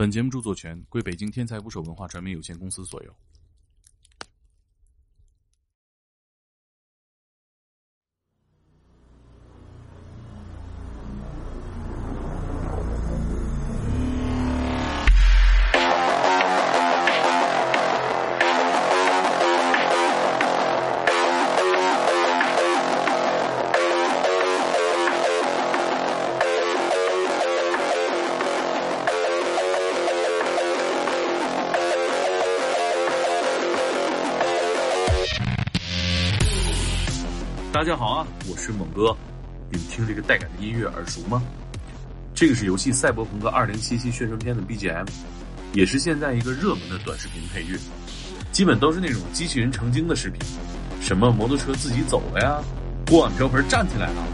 本节目著作权归北京天才捕手文化传媒有限公司所有。我是猛哥。你们听这个带感的音乐耳熟吗？这个是游戏《赛博朋克2077》宣传片的 BGM，也是现在一个热门的短视频配乐。基本都是那种机器人成精的视频，什么摩托车自己走了呀，锅碗瓢盆站起来了，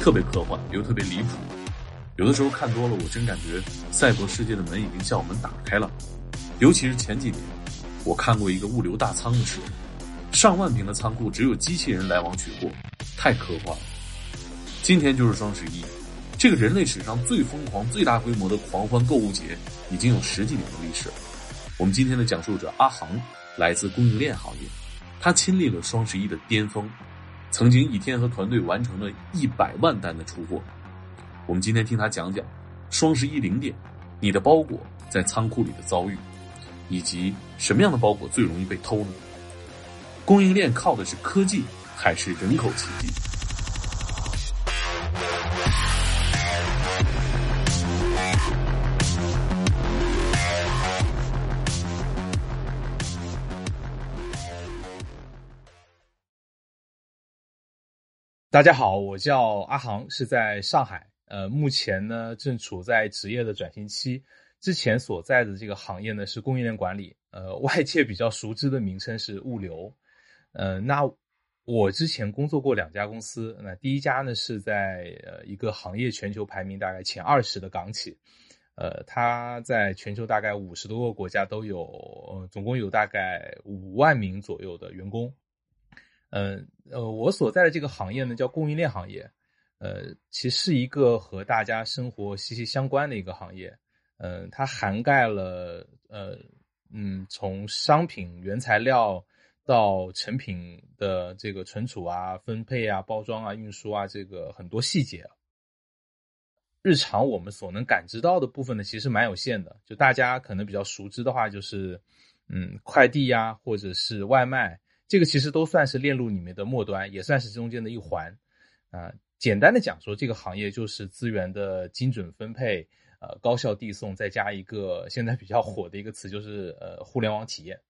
特别科幻又特别离谱。有的时候看多了，我真感觉赛博世界的门已经向我们打开了。尤其是前几年，我看过一个物流大仓的视频。上万平的仓库只有机器人来往取货，太科幻了。今天就是双十一，这个人类史上最疯狂、最大规模的狂欢购物节，已经有十几年的历史了。我们今天的讲述者阿航来自供应链行业，他亲历了双十一的巅峰，曾经一天和团队完成了一百万单的出货。我们今天听他讲讲双十一零点，你的包裹在仓库里的遭遇，以及什么样的包裹最容易被偷呢？供应链靠的是科技还是人口奇迹？大家好，我叫阿航，是在上海。呃，目前呢正处在职业的转型期。之前所在的这个行业呢是供应链管理，呃，外界比较熟知的名称是物流。呃，那我之前工作过两家公司，那第一家呢是在呃一个行业全球排名大概前二十的港企，呃，它在全球大概五十多个国家都有，呃，总共有大概五万名左右的员工。嗯，呃，我所在的这个行业呢叫供应链行业，呃，其实是一个和大家生活息息相关的一个行业，嗯，它涵盖了呃，嗯，从商品原材料。到成品的这个存储啊、分配啊、包装啊、运输啊，这个很多细节，日常我们所能感知到的部分呢，其实蛮有限的。就大家可能比较熟知的话，就是嗯，快递呀，或者是外卖，这个其实都算是链路里面的末端，也算是中间的一环啊。简单的讲说，这个行业就是资源的精准分配，呃，高效递送，再加一个现在比较火的一个词，就是呃，互联网体验。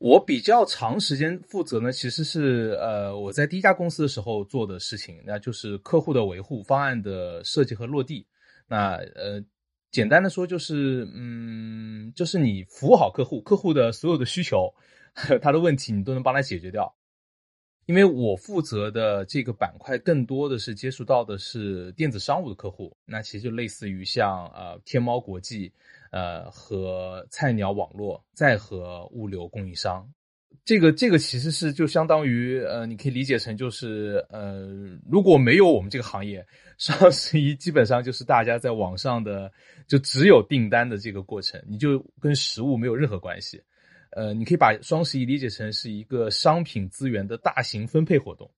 我比较长时间负责呢，其实是呃我在第一家公司的时候做的事情，那就是客户的维护、方案的设计和落地。那呃简单的说就是嗯，就是你服务好客户，客户的所有的需求，他的问题你都能帮他解决掉。因为我负责的这个板块更多的是接触到的是电子商务的客户，那其实就类似于像呃天猫国际。呃，和菜鸟网络，再和物流供应商，这个这个其实是就相当于呃，你可以理解成就是呃，如果没有我们这个行业，双十一基本上就是大家在网上的就只有订单的这个过程，你就跟实物没有任何关系。呃，你可以把双十一理解成是一个商品资源的大型分配活动，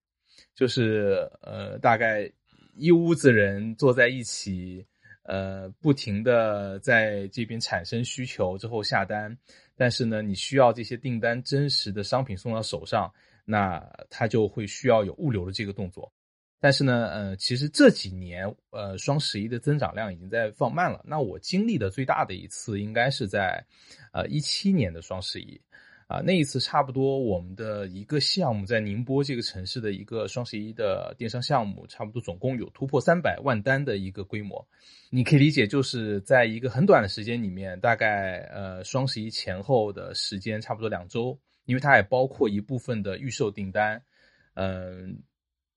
就是呃，大概一屋子人坐在一起。呃，不停的在这边产生需求之后下单，但是呢，你需要这些订单真实的商品送到手上，那它就会需要有物流的这个动作。但是呢，呃，其实这几年，呃，双十一的增长量已经在放慢了。那我经历的最大的一次，应该是在，呃，一七年的双十一。啊，那一次差不多我们的一个项目在宁波这个城市的一个双十一的电商项目，差不多总共有突破三百万单的一个规模。你可以理解，就是在一个很短的时间里面，大概呃双十一前后的时间差不多两周，因为它也包括一部分的预售订单，嗯，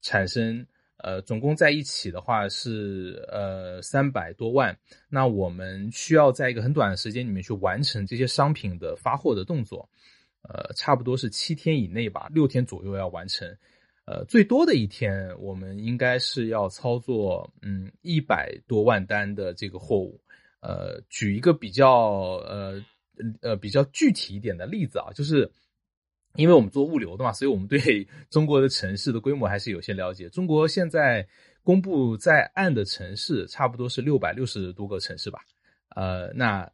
产生呃总共在一起的话是呃三百多万。那我们需要在一个很短的时间里面去完成这些商品的发货的动作。呃，差不多是七天以内吧，六天左右要完成。呃，最多的一天，我们应该是要操作，嗯，一百多万单的这个货物。呃，举一个比较呃呃比较具体一点的例子啊，就是因为我们做物流的嘛，所以我们对 中国的城市的规模还是有些了解。中国现在公布在案的城市差不多是六百六十多个城市吧，呃，那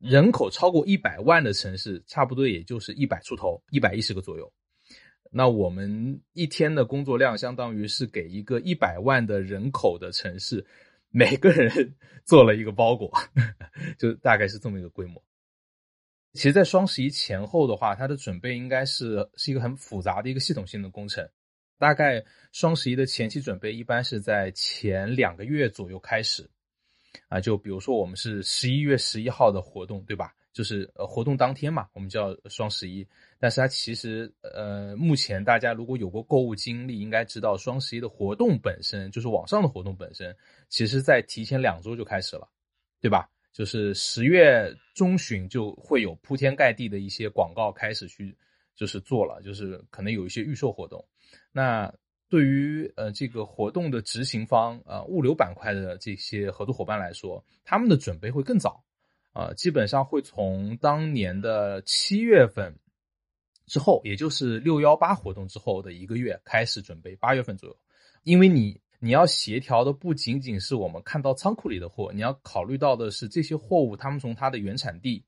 人口超过一百万的城市，差不多也就是一百出头，一百一十个左右。那我们一天的工作量，相当于是给一个一百万的人口的城市，每个人 做了一个包裹，就大概是这么一个规模。其实，在双十一前后的话，它的准备应该是是一个很复杂的一个系统性的工程。大概双十一的前期准备，一般是在前两个月左右开始。啊，就比如说我们是十一月十一号的活动，对吧？就是呃活动当天嘛，我们叫双十一。但是它其实呃，目前大家如果有过购物经历，应该知道双十一的活动本身就是网上的活动本身，其实在提前两周就开始了，对吧？就是十月中旬就会有铺天盖地的一些广告开始去就是做了，就是可能有一些预售活动。那对于呃这个活动的执行方啊，物流板块的这些合作伙伴来说，他们的准备会更早。啊，基本上会从当年的七月份之后，也就是六幺八活动之后的一个月开始准备，八月份左右。因为你你要协调的不仅仅是我们看到仓库里的货，你要考虑到的是这些货物，他们从它的原产地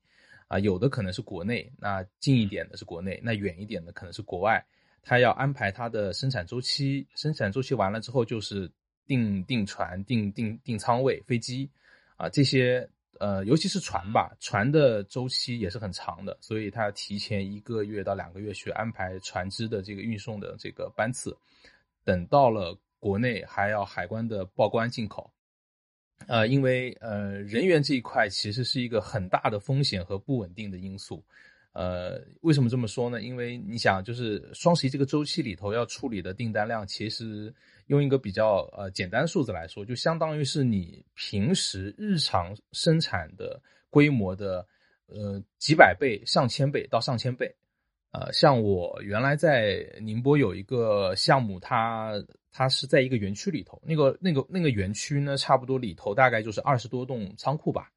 啊，有的可能是国内，那近一点的是国内，那远一点的可能是国外，他要安排它的生产周期，生产周期完了之后就是订订船、订订订仓位、飞机啊这些。呃，尤其是船吧，船的周期也是很长的，所以他要提前一个月到两个月去安排船只的这个运送的这个班次，等到了国内还要海关的报关进口，呃，因为呃人员这一块其实是一个很大的风险和不稳定的因素。呃，为什么这么说呢？因为你想，就是双十一这个周期里头要处理的订单量，其实用一个比较呃简单数字来说，就相当于是你平时日常生产的规模的呃几百倍、上千倍到上千倍。呃，像我原来在宁波有一个项目，它它是在一个园区里头，那个那个那个园区呢，差不多里头大概就是二十多栋仓库吧。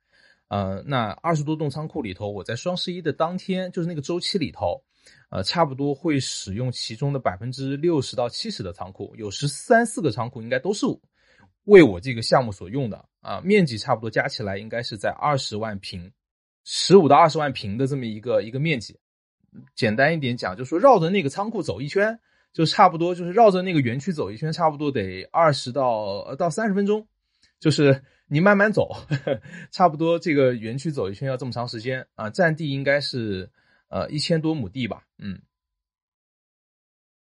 呃，那二十多栋仓库里头，我在双十一的当天，就是那个周期里头，呃，差不多会使用其中的百分之六十到七十的仓库，有十三四个仓库应该都是为我这个项目所用的啊，面积差不多加起来应该是在二十万平，十五到二十万平的这么一个一个面积。简单一点讲，就是说绕着那个仓库走一圈，就差不多就是绕着那个园区走一圈，差不多得二十到到三十分钟，就是。你慢慢走，差不多这个园区走一圈要这么长时间啊！占地应该是呃一千多亩地吧，嗯。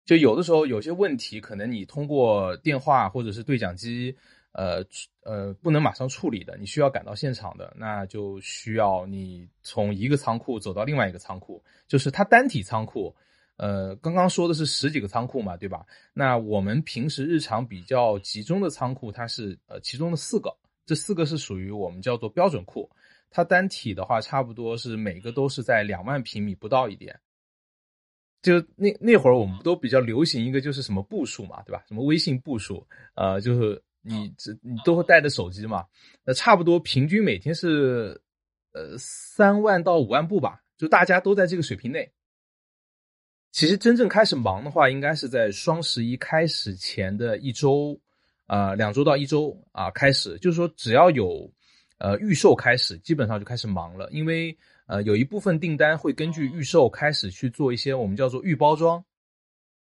就有的时候有些问题，可能你通过电话或者是对讲机，呃呃不能马上处理的，你需要赶到现场的，那就需要你从一个仓库走到另外一个仓库，就是它单体仓库。呃，刚刚说的是十几个仓库嘛，对吧？那我们平时日常比较集中的仓库，它是呃其中的四个。这四个是属于我们叫做标准库，它单体的话差不多是每个都是在两万平米不到一点。就那那会儿我们都比较流行一个就是什么步数嘛，对吧？什么微信步数，呃，就是你这你都会带着手机嘛，那差不多平均每天是呃三万到五万步吧，就大家都在这个水平内。其实真正开始忙的话，应该是在双十一开始前的一周。啊，两周到一周啊，开始就是说，只要有呃预售开始，基本上就开始忙了。因为呃有一部分订单会根据预售开始去做一些我们叫做预包装，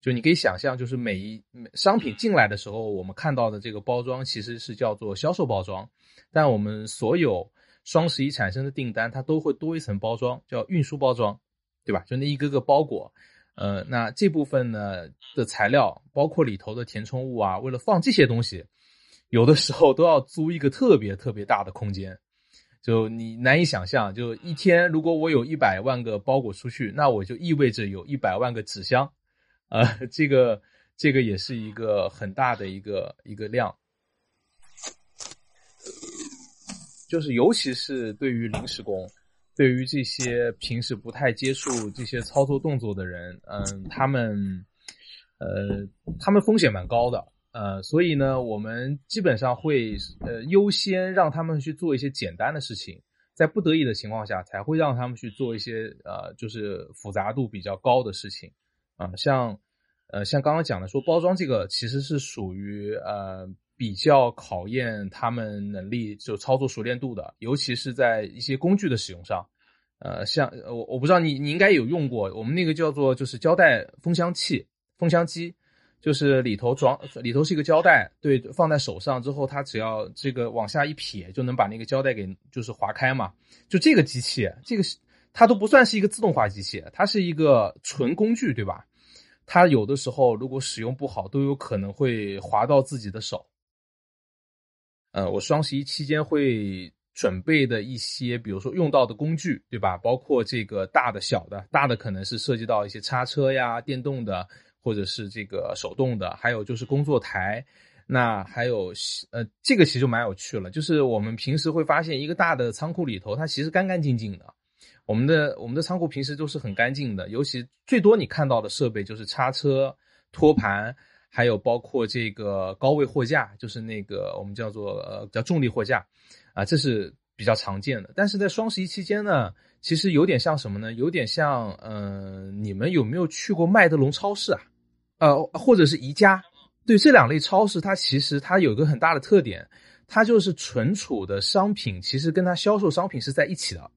就你可以想象，就是每一商品进来的时候，我们看到的这个包装其实是叫做销售包装，但我们所有双十一产生的订单，它都会多一层包装，叫运输包装，对吧？就那一个个包裹。呃，那这部分呢的材料，包括里头的填充物啊，为了放这些东西，有的时候都要租一个特别特别大的空间，就你难以想象，就一天如果我有一百万个包裹出去，那我就意味着有一百万个纸箱，啊，这个这个也是一个很大的一个一个量，就是尤其是对于临时工。对于这些平时不太接触这些操作动作的人，嗯，他们，呃，他们风险蛮高的，呃，所以呢，我们基本上会呃优先让他们去做一些简单的事情，在不得已的情况下，才会让他们去做一些呃就是复杂度比较高的事情。啊，像呃像刚刚讲的说包装这个，其实是属于呃比较考验他们能力就操作熟练度的，尤其是在一些工具的使用上，呃，像我我不知道你你应该有用过，我们那个叫做就是胶带封箱器、封箱机。就是里头装里头是一个胶带，对，放在手上之后，它只要这个往下一撇，就能把那个胶带给就是划开嘛。就这个机器，这个它都不算是一个自动化机器，它是一个纯工具，对吧？它有的时候如果使用不好，都有可能会划到自己的手。呃，我双十一期间会准备的一些，比如说用到的工具，对吧？包括这个大的、小的，大的可能是涉及到一些叉车呀、电动的。或者是这个手动的，还有就是工作台，那还有呃，这个其实就蛮有趣了。就是我们平时会发现，一个大的仓库里头，它其实干干净净的。我们的我们的仓库平时都是很干净的，尤其最多你看到的设备就是叉车、托盘，还有包括这个高位货架，就是那个我们叫做呃叫重力货架啊，这是比较常见的。但是在双十一期间呢，其实有点像什么呢？有点像嗯，你们有没有去过麦德龙超市啊？呃，或者是宜家，对这两类超市，它其实它有个很大的特点，它就是存储的商品其实跟它销售商品是在一起的。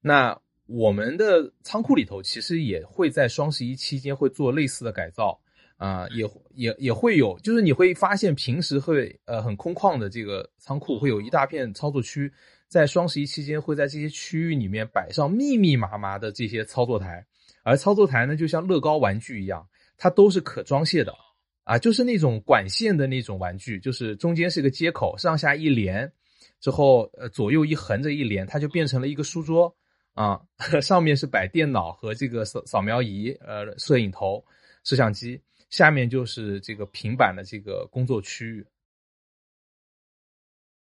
那我们的仓库里头其实也会在双十一期间会做类似的改造啊，也也也会有，就是你会发现平时会呃很空旷的这个仓库会有一大片操作区，在双十一期间会在这些区域里面摆上密密麻麻的这些操作台，而操作台呢就像乐高玩具一样。它都是可装卸的，啊，就是那种管线的那种玩具，就是中间是个接口，上下一连，之后呃左右一横着一连，它就变成了一个书桌啊，上面是摆电脑和这个扫扫描仪，呃，摄影头、摄像机，下面就是这个平板的这个工作区域，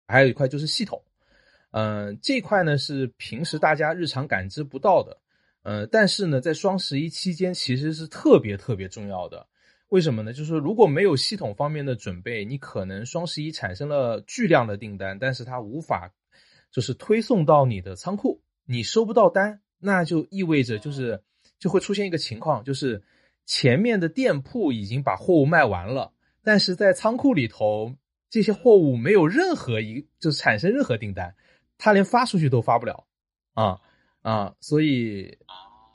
还有一块就是系统，嗯，这块呢是平时大家日常感知不到的。呃，但是呢，在双十一期间其实是特别特别重要的。为什么呢？就是，如果没有系统方面的准备，你可能双十一产生了巨量的订单，但是它无法就是推送到你的仓库，你收不到单，那就意味着就是就会出现一个情况，就是前面的店铺已经把货物卖完了，但是在仓库里头这些货物没有任何一就是产生任何订单，他连发出去都发不了啊。啊，所以，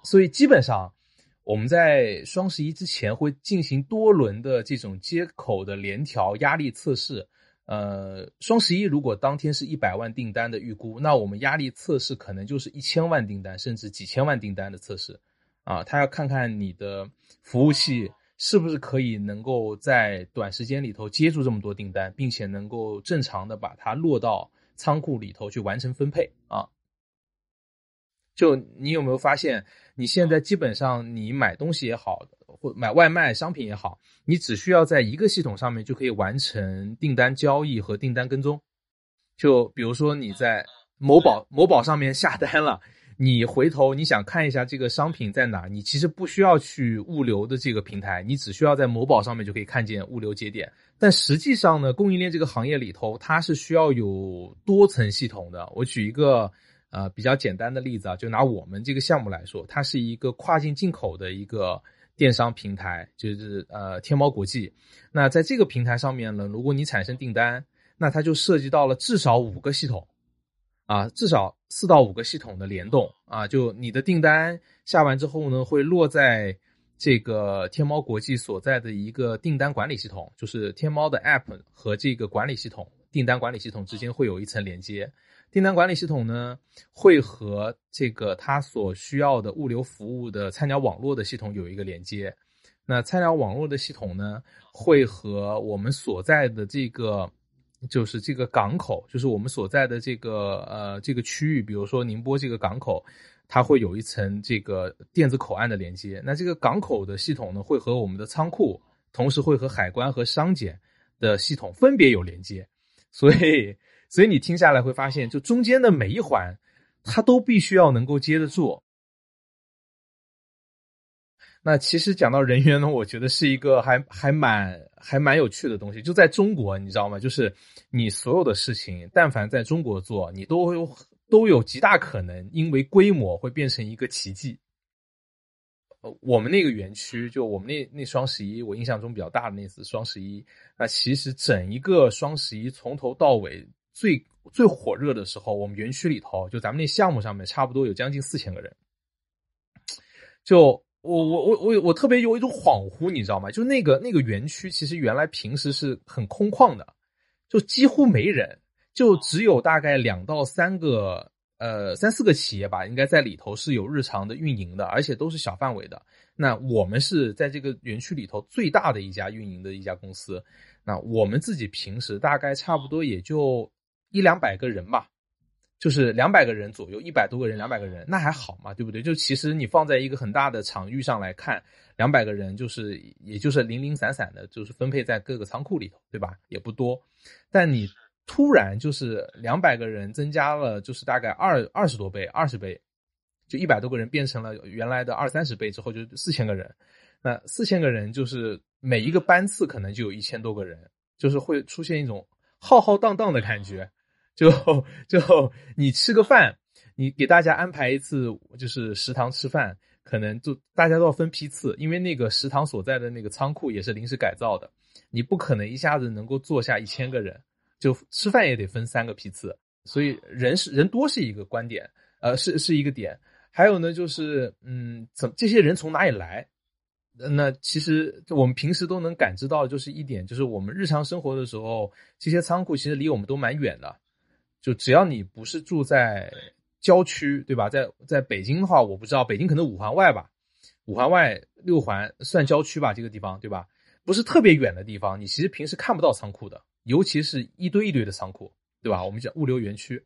所以基本上我们在双十一之前会进行多轮的这种接口的联调压力测试。呃，双十一如果当天是一百万订单的预估，那我们压力测试可能就是一千万订单，甚至几千万订单的测试。啊，他要看看你的服务器是不是可以能够在短时间里头接住这么多订单，并且能够正常的把它落到仓库里头去完成分配啊。就你有没有发现，你现在基本上你买东西也好，或买外卖商品也好，你只需要在一个系统上面就可以完成订单交易和订单跟踪。就比如说你在某宝某宝上面下单了，你回头你想看一下这个商品在哪，你其实不需要去物流的这个平台，你只需要在某宝上面就可以看见物流节点。但实际上呢，供应链这个行业里头，它是需要有多层系统的。我举一个。呃，比较简单的例子啊，就拿我们这个项目来说，它是一个跨境进口的一个电商平台，就是呃天猫国际。那在这个平台上面呢，如果你产生订单，那它就涉及到了至少五个系统，啊，至少四到五个系统的联动啊。就你的订单下完之后呢，会落在这个天猫国际所在的一个订单管理系统，就是天猫的 App 和这个管理系统、订单管理系统之间会有一层连接。订单管理系统呢，会和这个它所需要的物流服务的菜鸟网络的系统有一个连接。那菜鸟网络的系统呢，会和我们所在的这个，就是这个港口，就是我们所在的这个呃这个区域，比如说宁波这个港口，它会有一层这个电子口岸的连接。那这个港口的系统呢，会和我们的仓库，同时会和海关和商检的系统分别有连接。所以。所以你听下来会发现，就中间的每一环，它都必须要能够接得住。那其实讲到人员呢，我觉得是一个还还蛮还蛮有趣的东西。就在中国，你知道吗？就是你所有的事情，但凡在中国做，你都有都有极大可能因为规模会变成一个奇迹。呃，我们那个园区，就我们那那双十一，我印象中比较大的那次双十一，那其实整一个双十一从头到尾最最火热的时候，我们园区里头，就咱们那项目上面，差不多有将近四千个人，就。我我我我我特别有一种恍惚，你知道吗？就那个那个园区，其实原来平时是很空旷的，就几乎没人，就只有大概两到三个呃三四个企业吧，应该在里头是有日常的运营的，而且都是小范围的。那我们是在这个园区里头最大的一家运营的一家公司，那我们自己平时大概差不多也就一两百个人吧。就是两百个人左右，一百多个人，两百个人，那还好嘛，对不对？就其实你放在一个很大的场域上来看，两百个人就是也就是零零散散的，就是分配在各个仓库里头，对吧？也不多。但你突然就是两百个人增加了，就是大概二二十多倍，二十倍，就一百多个人变成了原来的二三十倍之后，就四千个人。那四千个人就是每一个班次可能就有一千多个人，就是会出现一种浩浩荡荡的感觉。就就你吃个饭，你给大家安排一次，就是食堂吃饭，可能就大家都要分批次，因为那个食堂所在的那个仓库也是临时改造的，你不可能一下子能够坐下一千个人，就吃饭也得分三个批次，所以人是人多是一个观点，呃，是是一个点，还有呢，就是嗯，怎这些人从哪里来？那其实我们平时都能感知到，就是一点，就是我们日常生活的时候，这些仓库其实离我们都蛮远的。就只要你不是住在郊区，对吧？在在北京的话，我不知道北京可能五环外吧，五环外六环算郊区吧，这个地方对吧？不是特别远的地方，你其实平时看不到仓库的，尤其是一堆一堆的仓库，对吧？我们讲物流园区，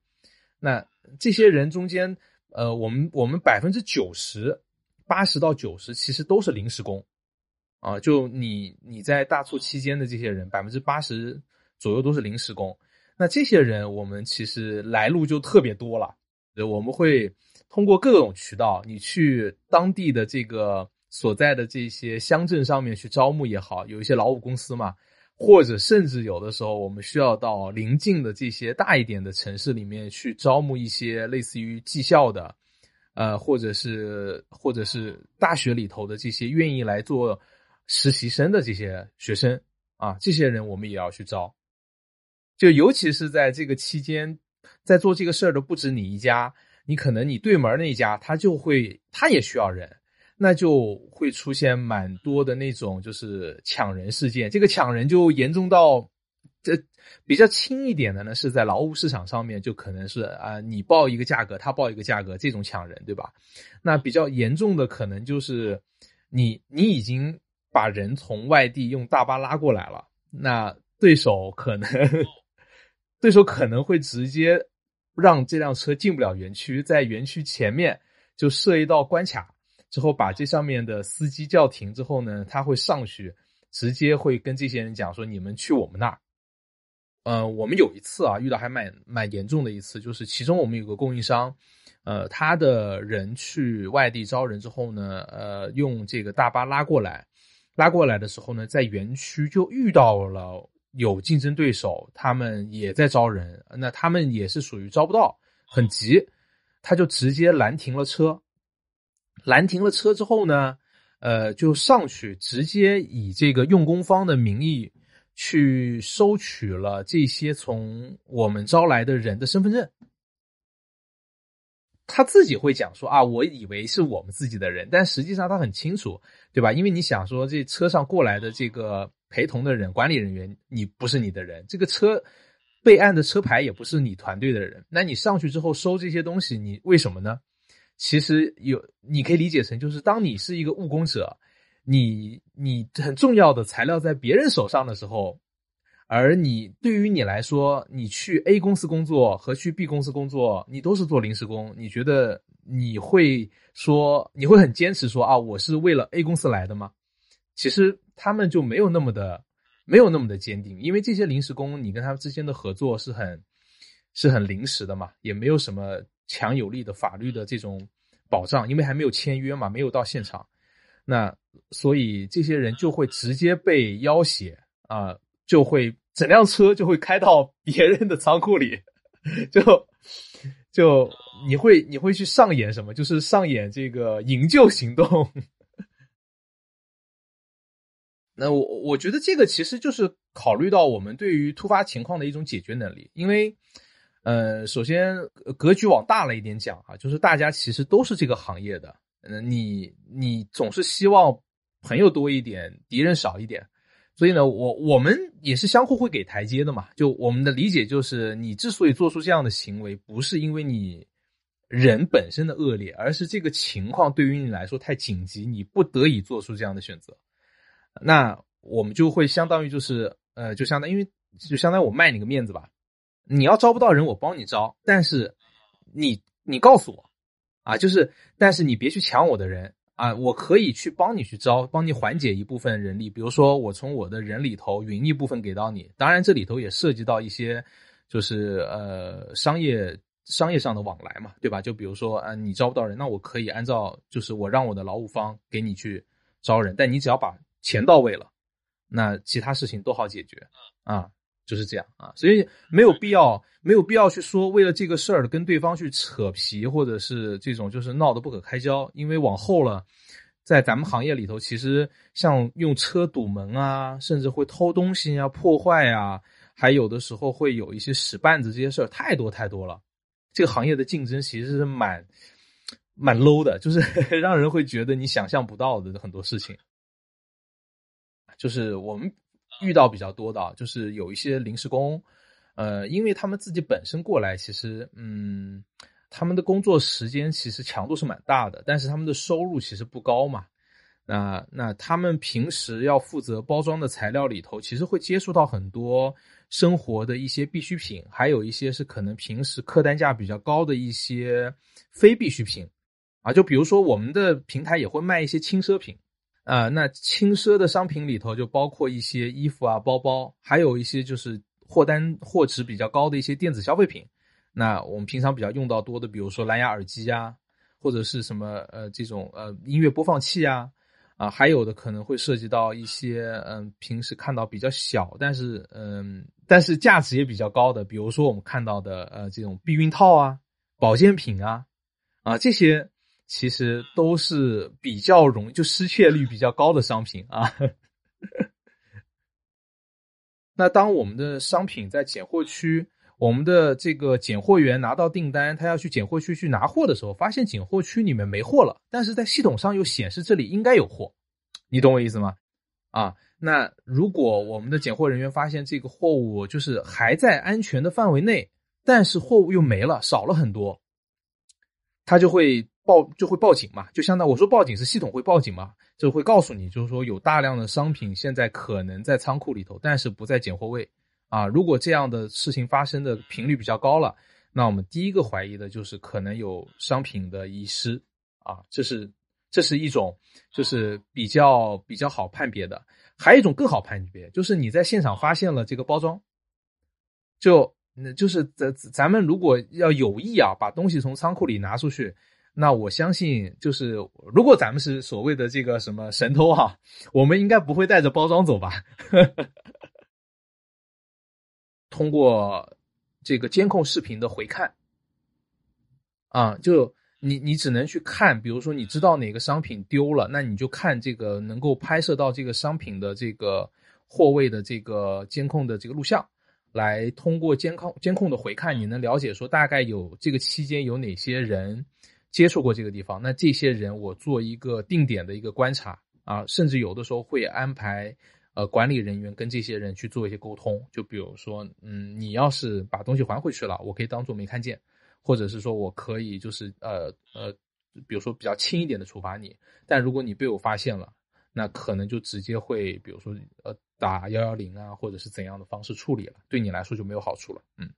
那这些人中间，呃，我们我们百分之九十八十到九十其实都是临时工，啊，就你你在大促期间的这些人，百分之八十左右都是临时工。那这些人，我们其实来路就特别多了。我们会通过各种渠道，你去当地的这个所在的这些乡镇上面去招募也好，有一些劳务公司嘛，或者甚至有的时候，我们需要到邻近的这些大一点的城市里面去招募一些类似于技校的，呃，或者是或者是大学里头的这些愿意来做实习生的这些学生啊，这些人我们也要去招。就尤其是在这个期间，在做这个事儿的不止你一家，你可能你对门那一家他就会他也需要人，那就会出现蛮多的那种就是抢人事件。这个抢人就严重到，这比较轻一点的呢，是在劳务市场上面就可能是啊，你报一个价格，他报一个价格，这种抢人，对吧？那比较严重的可能就是你你已经把人从外地用大巴拉过来了，那对手可能。对手可能会直接让这辆车进不了园区，在园区前面就设一道关卡，之后把这上面的司机叫停之后呢，他会上去，直接会跟这些人讲说：“你们去我们那儿。”呃，我们有一次啊，遇到还蛮蛮严重的一次，就是其中我们有个供应商，呃，他的人去外地招人之后呢，呃，用这个大巴拉过来，拉过来的时候呢，在园区就遇到了。有竞争对手，他们也在招人，那他们也是属于招不到，很急，他就直接拦停了车。拦停了车之后呢，呃，就上去直接以这个用工方的名义去收取了这些从我们招来的人的身份证。他自己会讲说啊，我以为是我们自己的人，但实际上他很清楚，对吧？因为你想说这车上过来的这个。陪同的人、管理人员，你不是你的人，这个车备案的车牌也不是你团队的人，那你上去之后收这些东西，你为什么呢？其实有，你可以理解成就是当你是一个务工者，你你很重要的材料在别人手上的时候，而你对于你来说，你去 A 公司工作和去 B 公司工作，你都是做临时工，你觉得你会说你会很坚持说啊，我是为了 A 公司来的吗？其实他们就没有那么的，没有那么的坚定，因为这些临时工，你跟他们之间的合作是很，是很临时的嘛，也没有什么强有力的法律的这种保障，因为还没有签约嘛，没有到现场。那所以这些人就会直接被要挟啊，就会整辆车就会开到 别人的仓库里，就就你会你会去上演什么？就是上演这个营救行动。那我我觉得这个其实就是考虑到我们对于突发情况的一种解决能力，因为，呃，首先格局往大了一点讲啊，就是大家其实都是这个行业的，嗯，你你总是希望朋友多一点，敌人少一点，所以呢，我我们也是相互会给台阶的嘛。就我们的理解就是，你之所以做出这样的行为，不是因为你人本身的恶劣，而是这个情况对于你来说太紧急，你不得已做出这样的选择。那我们就会相当于就是呃，就相当因为就相当于我卖你个面子吧，你要招不到人，我帮你招，但是你你告诉我啊，就是但是你别去抢我的人啊，我可以去帮你去招，帮你缓解一部分人力，比如说我从我的人里头匀一部分给到你，当然这里头也涉及到一些就是呃商业商业上的往来嘛，对吧？就比如说啊，你招不到人，那我可以按照就是我让我的劳务方给你去招人，但你只要把钱到位了，那其他事情都好解决啊，就是这样啊，所以没有必要，没有必要去说为了这个事儿跟对方去扯皮，或者是这种就是闹得不可开交。因为往后了，在咱们行业里头，其实像用车堵门啊，甚至会偷东西啊、破坏啊，还有的时候会有一些使绊子这些事儿，太多太多了。这个行业的竞争其实是蛮蛮 low 的，就是 让人会觉得你想象不到的很多事情。就是我们遇到比较多的，就是有一些临时工，呃，因为他们自己本身过来，其实，嗯，他们的工作时间其实强度是蛮大的，但是他们的收入其实不高嘛。那那他们平时要负责包装的材料里头，其实会接触到很多生活的一些必需品，还有一些是可能平时客单价比较高的一些非必需品，啊，就比如说我们的平台也会卖一些轻奢品。啊，那轻奢的商品里头就包括一些衣服啊、包包，还有一些就是货单货值比较高的一些电子消费品。那我们平常比较用到多的，比如说蓝牙耳机啊，或者是什么呃这种呃音乐播放器啊，啊，还有的可能会涉及到一些嗯平时看到比较小，但是嗯但是价值也比较高的，比如说我们看到的呃这种避孕套啊、保健品啊，啊这些。其实都是比较容易就失窃率比较高的商品啊。那当我们的商品在拣货区，我们的这个拣货员拿到订单，他要去拣货区去拿货的时候，发现拣货区里面没货了，但是在系统上又显示这里应该有货，你懂我意思吗？啊，那如果我们的拣货人员发现这个货物就是还在安全的范围内，但是货物又没了，少了很多，他就会。报就会报警嘛，就相当我说报警是系统会报警嘛，就会告诉你，就是说有大量的商品现在可能在仓库里头，但是不在拣货位啊。如果这样的事情发生的频率比较高了，那我们第一个怀疑的就是可能有商品的遗失啊，这是这是一种就是比较比较好判别的。还有一种更好判别，就是你在现场发现了这个包装，就那就是咱咱们如果要有意啊，把东西从仓库里拿出去。那我相信，就是如果咱们是所谓的这个什么神偷哈，我们应该不会带着包装走吧？通过这个监控视频的回看，啊，就你你只能去看，比如说你知道哪个商品丢了，那你就看这个能够拍摄到这个商品的这个货位的这个监控的这个录像，来通过监控监控的回看，你能了解说大概有这个期间有哪些人。接触过这个地方，那这些人我做一个定点的一个观察啊，甚至有的时候会安排呃管理人员跟这些人去做一些沟通，就比如说，嗯，你要是把东西还回去了，我可以当做没看见，或者是说我可以就是呃呃，比如说比较轻一点的处罚你，但如果你被我发现了，那可能就直接会比如说呃打幺幺零啊，或者是怎样的方式处理了，对你来说就没有好处了，嗯，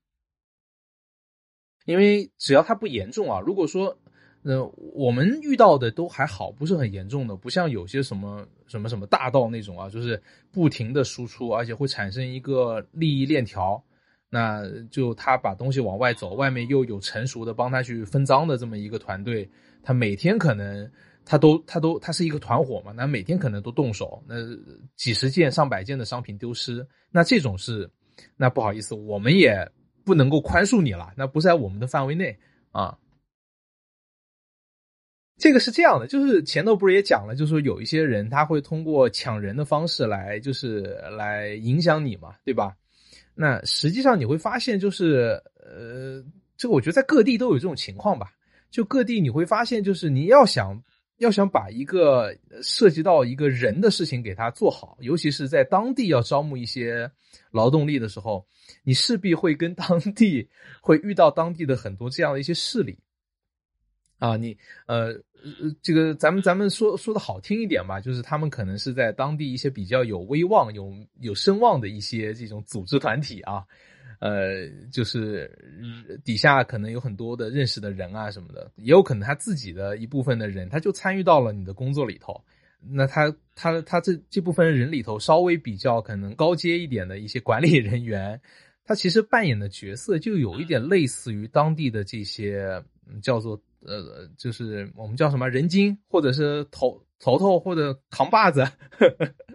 因为只要它不严重啊，如果说。那我们遇到的都还好，不是很严重的，不像有些什么什么什么大到那种啊，就是不停的输出，而且会产生一个利益链条。那就他把东西往外走，外面又有成熟的帮他去分赃的这么一个团队，他每天可能他都他都他是一个团伙嘛，那每天可能都动手，那几十件上百件的商品丢失，那这种是，那不好意思，我们也不能够宽恕你了，那不在我们的范围内啊。这个是这样的，就是前头不是也讲了，就是说有一些人他会通过抢人的方式来，就是来影响你嘛，对吧？那实际上你会发现，就是呃，这个我觉得在各地都有这种情况吧。就各地你会发现，就是你要想要想把一个涉及到一个人的事情给他做好，尤其是在当地要招募一些劳动力的时候，你势必会跟当地会遇到当地的很多这样的一些势力。啊，你呃，这个咱们咱们说说的好听一点吧，就是他们可能是在当地一些比较有威望、有有声望的一些这种组织团体啊，呃，就是底下可能有很多的认识的人啊什么的，也有可能他自己的一部分的人，他就参与到了你的工作里头。那他他他这这部分人里头，稍微比较可能高阶一点的一些管理人员，他其实扮演的角色就有一点类似于当地的这些叫做。呃，就是我们叫什么人精，或者是头头头，或者扛把子，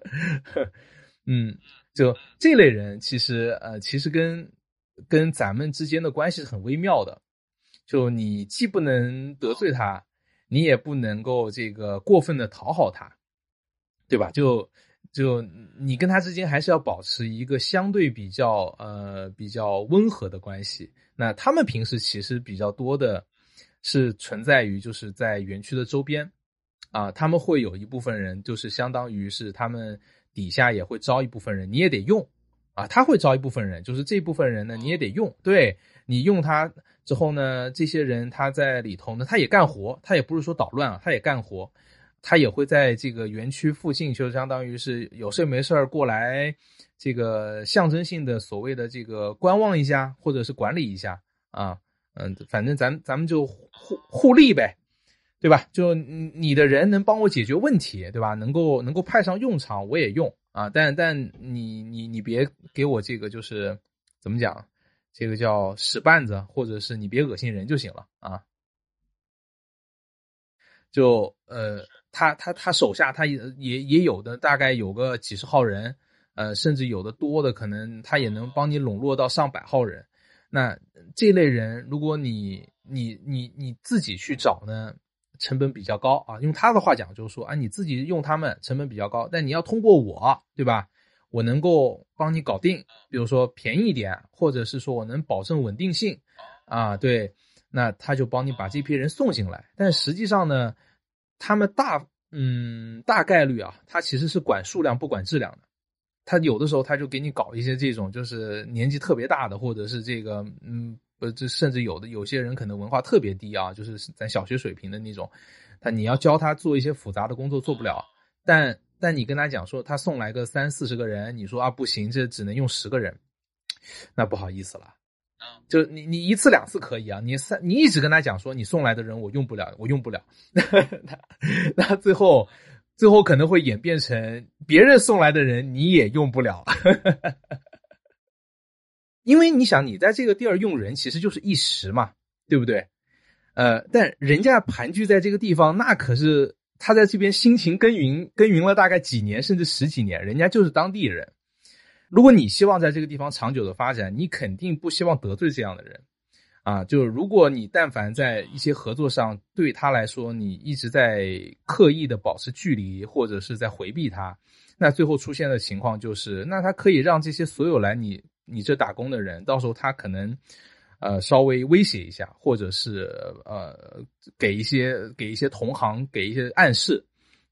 嗯，就这类人，其实呃，其实跟跟咱们之间的关系是很微妙的。就你既不能得罪他，你也不能够这个过分的讨好他，对吧？就就你跟他之间还是要保持一个相对比较呃比较温和的关系。那他们平时其实比较多的。是存在于就是在园区的周边，啊，他们会有一部分人，就是相当于是他们底下也会招一部分人，你也得用，啊，他会招一部分人，就是这部分人呢，你也得用，对你用他之后呢，这些人他在里头呢，他也干活，他也不是说捣乱啊，他也干活，他也会在这个园区附近，就相当于是有事没事儿过来，这个象征性的所谓的这个观望一下，或者是管理一下。啊。嗯，反正咱咱们就互互利呗，对吧？就你的人能帮我解决问题，对吧？能够能够派上用场，我也用啊。但但你你你别给我这个就是怎么讲，这个叫使绊子，或者是你别恶心人就行了啊。就呃，他他他手下他也也也有的大概有个几十号人，呃，甚至有的多的可能他也能帮你笼络到上百号人。那这类人，如果你你你你自己去找呢，成本比较高啊。用他的话讲，就是说啊，你自己用他们成本比较高，但你要通过我，对吧？我能够帮你搞定，比如说便宜一点，或者是说我能保证稳定性啊，对，那他就帮你把这批人送进来。但实际上呢，他们大嗯大概率啊，他其实是管数量不管质量的。他有的时候他就给你搞一些这种，就是年纪特别大的，或者是这个，嗯，呃，这甚至有的有些人可能文化特别低啊，就是咱小学水平的那种，他你要教他做一些复杂的工作做不了，但但你跟他讲说他送来个三四十个人，你说啊不行，这只能用十个人，那不好意思了，就你你一次两次可以啊，你三你一直跟他讲说你送来的人我用不了，我用不了，那那最后。最后可能会演变成别人送来的人你也用不了，因为你想你在这个地儿用人其实就是一时嘛，对不对？呃，但人家盘踞在这个地方，那可是他在这边辛勤耕耘耕耘了大概几年甚至十几年，人家就是当地人。如果你希望在这个地方长久的发展，你肯定不希望得罪这样的人。啊，就是如果你但凡在一些合作上对他来说，你一直在刻意的保持距离，或者是在回避他，那最后出现的情况就是，那他可以让这些所有来你你这打工的人，到时候他可能，呃，稍微威胁一下，或者是呃，给一些给一些同行给一些暗示，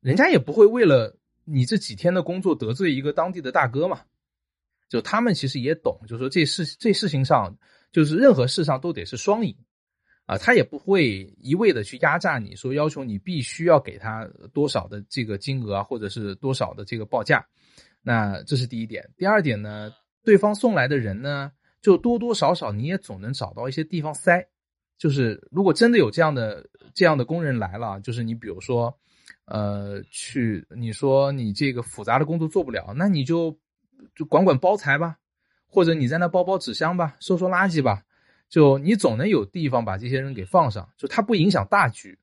人家也不会为了你这几天的工作得罪一个当地的大哥嘛，就他们其实也懂，就说这事这事情上。就是任何事上都得是双赢，啊，他也不会一味的去压榨你，说要求你必须要给他多少的这个金额啊，或者是多少的这个报价。那这是第一点。第二点呢，对方送来的人呢，就多多少少你也总能找到一些地方塞。就是如果真的有这样的这样的工人来了，就是你比如说，呃，去你说你这个复杂的工作做不了，那你就就管管包材吧。或者你在那包包纸箱吧，收收垃圾吧，就你总能有地方把这些人给放上，就它不影响大局。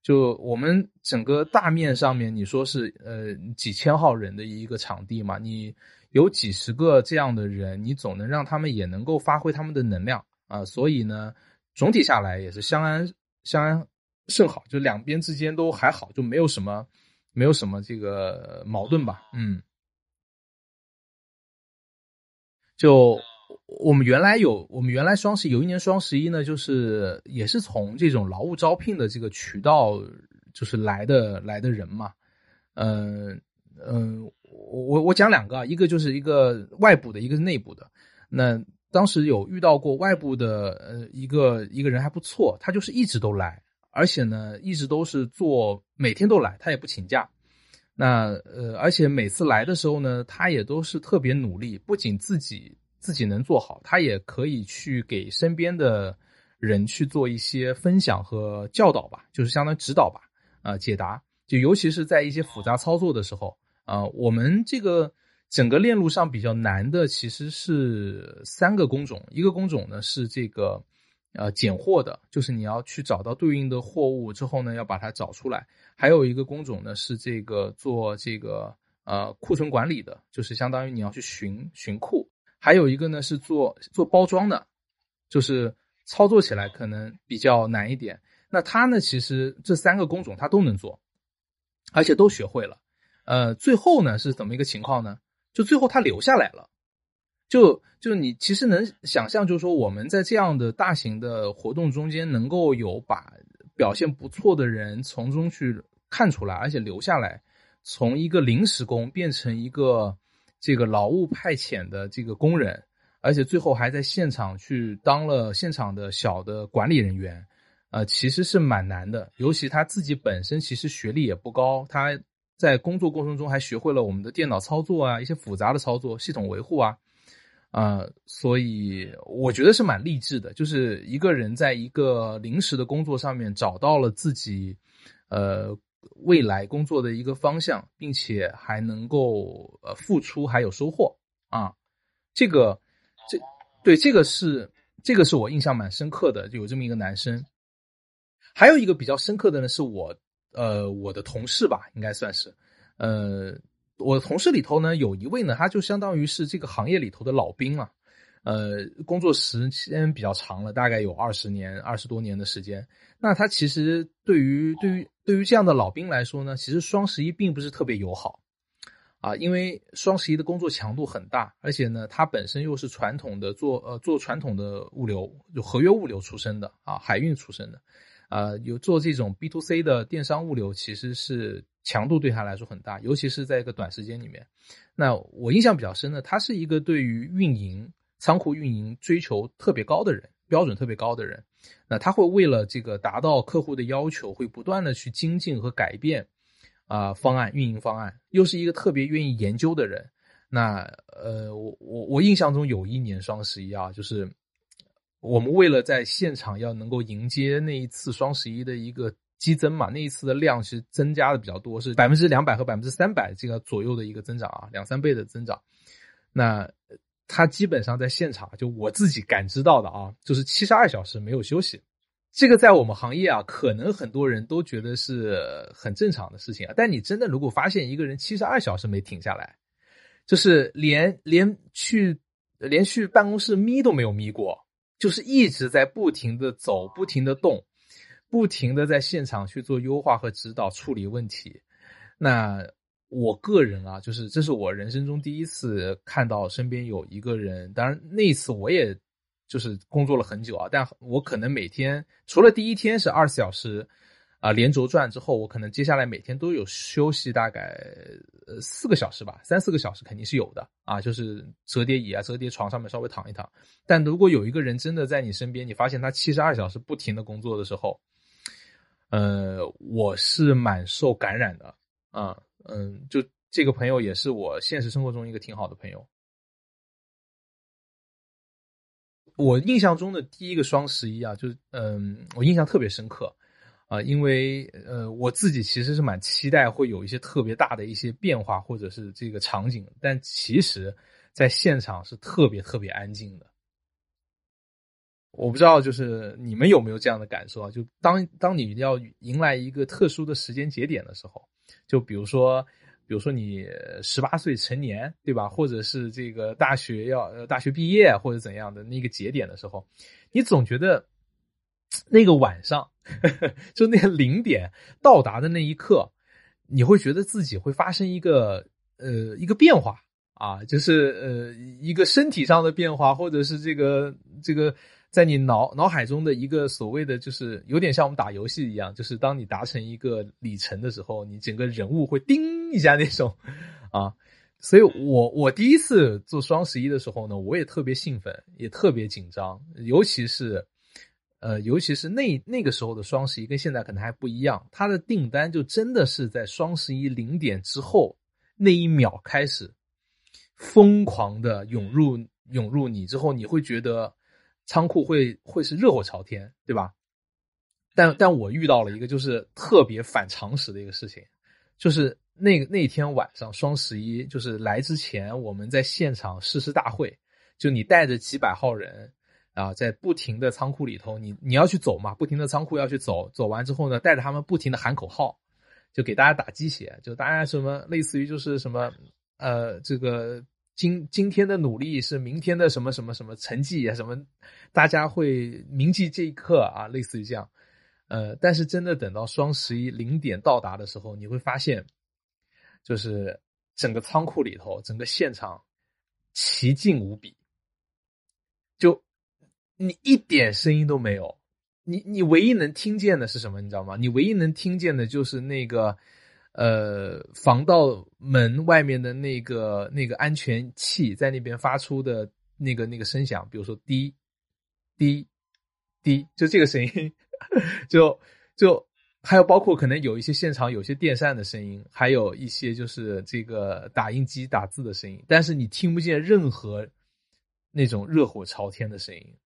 就我们整个大面上面，你说是呃几千号人的一个场地嘛，你有几十个这样的人，你总能让他们也能够发挥他们的能量啊。所以呢，总体下来也是相安相安甚好，就两边之间都还好，就没有什么没有什么这个矛盾吧。嗯，就。我们原来有，我们原来双十有一年双十一呢，就是也是从这种劳务招聘的这个渠道，就是来的来的人嘛，嗯嗯，我我我讲两个，一个就是一个外部的，一个是内部的。那当时有遇到过外部的，呃，一个一个人还不错，他就是一直都来，而且呢，一直都是做，每天都来，他也不请假。那呃，而且每次来的时候呢，他也都是特别努力，不仅自己。自己能做好，他也可以去给身边的人去做一些分享和教导吧，就是相当于指导吧，啊，解答。就尤其是在一些复杂操作的时候，啊，我们这个整个链路上比较难的其实是三个工种，一个工种呢是这个呃拣货的，就是你要去找到对应的货物之后呢，要把它找出来；还有一个工种呢是这个做这个呃库存管理的，就是相当于你要去巡巡库。还有一个呢是做做包装的，就是操作起来可能比较难一点。那他呢，其实这三个工种他都能做，而且都学会了。呃，最后呢是怎么一个情况呢？就最后他留下来了。就就你其实能想象，就是说我们在这样的大型的活动中间，能够有把表现不错的人从中去看出来，而且留下来，从一个临时工变成一个。这个劳务派遣的这个工人，而且最后还在现场去当了现场的小的管理人员，呃，其实是蛮难的。尤其他自己本身其实学历也不高，他在工作过程中还学会了我们的电脑操作啊，一些复杂的操作、系统维护啊，啊，所以我觉得是蛮励志的。就是一个人在一个临时的工作上面找到了自己，呃。未来工作的一个方向，并且还能够呃付出还有收获啊，这个这对这个是这个是我印象蛮深刻的，有这么一个男生。还有一个比较深刻的呢，是我呃我的同事吧，应该算是呃我的同事里头呢有一位呢，他就相当于是这个行业里头的老兵了。呃，工作时间比较长了，大概有二十年、二十多年的时间。那他其实对于对于对于这样的老兵来说呢，其实双十一并不是特别友好啊，因为双十一的工作强度很大，而且呢，他本身又是传统的做呃做传统的物流，就合约物流出身的啊，海运出身的，啊，有做这种 B to C 的电商物流，其实是强度对他来说很大，尤其是在一个短时间里面。那我印象比较深的，他是一个对于运营。仓库运营追求特别高的人，标准特别高的人，那他会为了这个达到客户的要求，会不断的去精进和改变啊方案运营方案，又是一个特别愿意研究的人。那呃，我我我印象中有一年双十一啊，就是我们为了在现场要能够迎接那一次双十一的一个激增嘛，那一次的量是增加的比较多，是百分之两百和百分之三百这个左右的一个增长啊，两三倍的增长。那他基本上在现场，就我自己感知到的啊，就是七十二小时没有休息。这个在我们行业啊，可能很多人都觉得是很正常的事情啊。但你真的如果发现一个人七十二小时没停下来，就是连连去连去办公室眯都没有眯过，就是一直在不停的走，不停的动，不停的在现场去做优化和指导处理问题，那。我个人啊，就是这是我人生中第一次看到身边有一个人。当然那一次我也就是工作了很久啊，但我可能每天除了第一天是二十四小时啊连轴转之后，我可能接下来每天都有休息大概四个小时吧，三四个小时肯定是有的啊，就是折叠椅啊、折叠床上面稍微躺一躺。但如果有一个人真的在你身边，你发现他七十二小时不停的工作的时候，呃，我是蛮受感染的啊。嗯，嗯就这个朋友也是我现实生活中一个挺好的朋友。我印象中的第一个双十一啊，就是嗯，我印象特别深刻啊，因为呃，我自己其实是蛮期待会有一些特别大的一些变化或者是这个场景，但其实在现场是特别特别安静的。我不知道，就是你们有没有这样的感受啊？就当当你要迎来一个特殊的时间节点的时候，就比如说，比如说你十八岁成年，对吧？或者是这个大学要呃大学毕业或者怎样的那个节点的时候，你总觉得那个晚上，就那个零点到达的那一刻，你会觉得自己会发生一个呃一个变化啊，就是呃一个身体上的变化，或者是这个这个。在你脑脑海中的一个所谓的，就是有点像我们打游戏一样，就是当你达成一个里程的时候，你整个人物会叮一下那种，啊，所以我我第一次做双十一的时候呢，我也特别兴奋，也特别紧张，尤其是，呃，尤其是那那个时候的双十一跟现在可能还不一样，它的订单就真的是在双十一零点之后那一秒开始疯狂的涌入涌入你之后，你会觉得。仓库会会是热火朝天，对吧？但但我遇到了一个就是特别反常识的一个事情，就是那那天晚上双十一，就是来之前我们在现场誓师大会，就你带着几百号人啊，在不停的仓库里头，你你要去走嘛，不停的仓库要去走，走完之后呢，带着他们不停的喊口号，就给大家打鸡血，就大家什么类似于就是什么呃这个。今今天的努力是明天的什么什么什么成绩啊？什么大家会铭记这一刻啊？类似于这样，呃，但是真的等到双十一零点到达的时候，你会发现，就是整个仓库里头，整个现场奇静无比，就你一点声音都没有，你你唯一能听见的是什么？你知道吗？你唯一能听见的就是那个。呃，防盗门外面的那个那个安全器在那边发出的那个那个声响，比如说滴滴滴，就这个声音，就就还有包括可能有一些现场有些电扇的声音，还有一些就是这个打印机打字的声音，但是你听不见任何那种热火朝天的声音。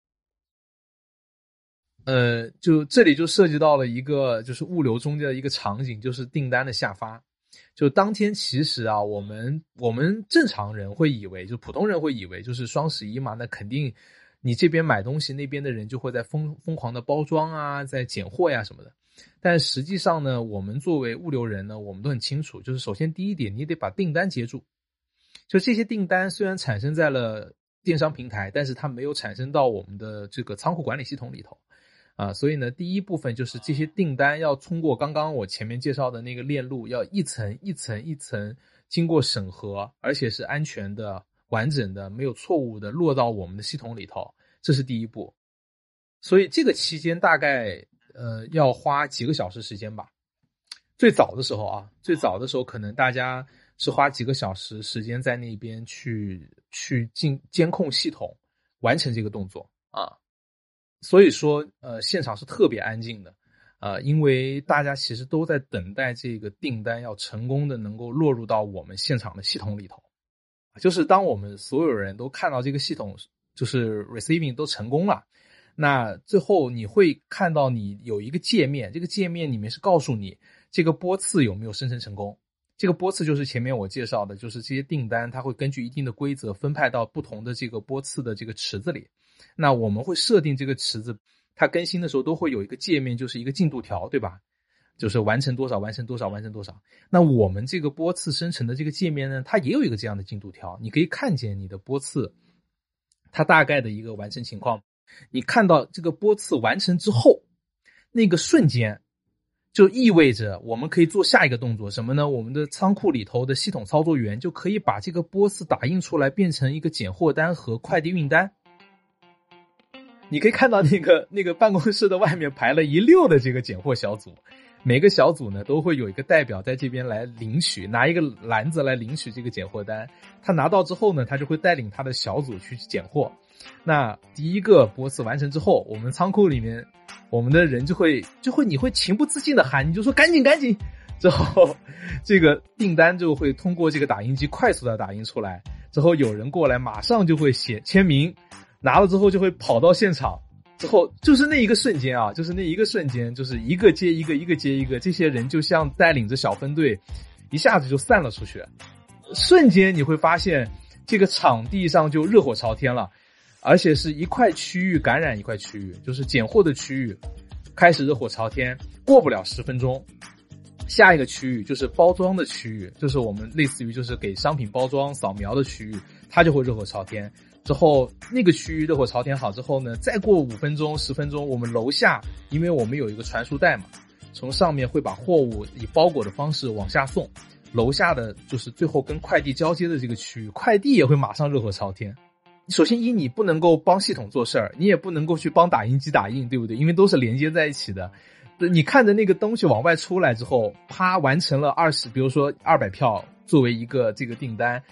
呃，就这里就涉及到了一个就是物流中间的一个场景，就是订单的下发。就当天其实啊，我们我们正常人会以为，就普通人会以为，就是双十一嘛，那肯定你这边买东西，那边的人就会在疯疯狂的包装啊，在拣货呀什么的。但实际上呢，我们作为物流人呢，我们都很清楚，就是首先第一点，你得把订单接住。就这些订单虽然产生在了电商平台，但是它没有产生到我们的这个仓库管理系统里头。啊，所以呢，第一部分就是这些订单要通过刚刚我前面介绍的那个链路，要一层一层一层经过审核，而且是安全的、完整的、没有错误的落到我们的系统里头，这是第一步。所以这个期间大概呃要花几个小时时间吧。最早的时候啊，最早的时候可能大家是花几个小时时间在那边去去进监控系统，完成这个动作啊。所以说，呃，现场是特别安静的，呃，因为大家其实都在等待这个订单要成功的能够落入到我们现场的系统里头，就是当我们所有人都看到这个系统就是 receiving 都成功了，那最后你会看到你有一个界面，这个界面里面是告诉你这个波次有没有生成成功，这个波次就是前面我介绍的，就是这些订单它会根据一定的规则分派到不同的这个波次的这个池子里。那我们会设定这个池子，它更新的时候都会有一个界面，就是一个进度条，对吧？就是完成多少，完成多少，完成多少。那我们这个波次生成的这个界面呢，它也有一个这样的进度条，你可以看见你的波次，它大概的一个完成情况。你看到这个波次完成之后，那个瞬间，就意味着我们可以做下一个动作，什么呢？我们的仓库里头的系统操作员就可以把这个波次打印出来，变成一个拣货单和快递运单。你可以看到那个 那个办公室的外面排了一溜的这个拣货小组，每个小组呢都会有一个代表在这边来领取，拿一个篮子来领取这个拣货单。他拿到之后呢，他就会带领他的小组去拣货。那第一个波次完成之后，我们仓库里面我们的人就会就会你会情不自禁的喊，你就说赶紧赶紧，之后这个订单就会通过这个打印机快速的打印出来，之后有人过来马上就会写签名。拿了之后就会跑到现场，之后就是那一个瞬间啊，就是那一个瞬间，就是一个接一个，一个接一个，这些人就像带领着小分队，一下子就散了出去，瞬间你会发现这个场地上就热火朝天了，而且是一块区域感染一块区域，就是拣货的区域开始热火朝天，过不了十分钟，下一个区域就是包装的区域，就是我们类似于就是给商品包装扫描的区域，它就会热火朝天。之后那个区域热火朝天好之后呢，再过五分钟十分钟，我们楼下因为我们有一个传输带嘛，从上面会把货物以包裹的方式往下送，楼下的就是最后跟快递交接的这个区域，快递也会马上热火朝天。首先一你不能够帮系统做事儿，你也不能够去帮打印机打印，对不对？因为都是连接在一起的。你看着那个东西往外出来之后，啪完成了二十，比如说二百票作为一个这个订单。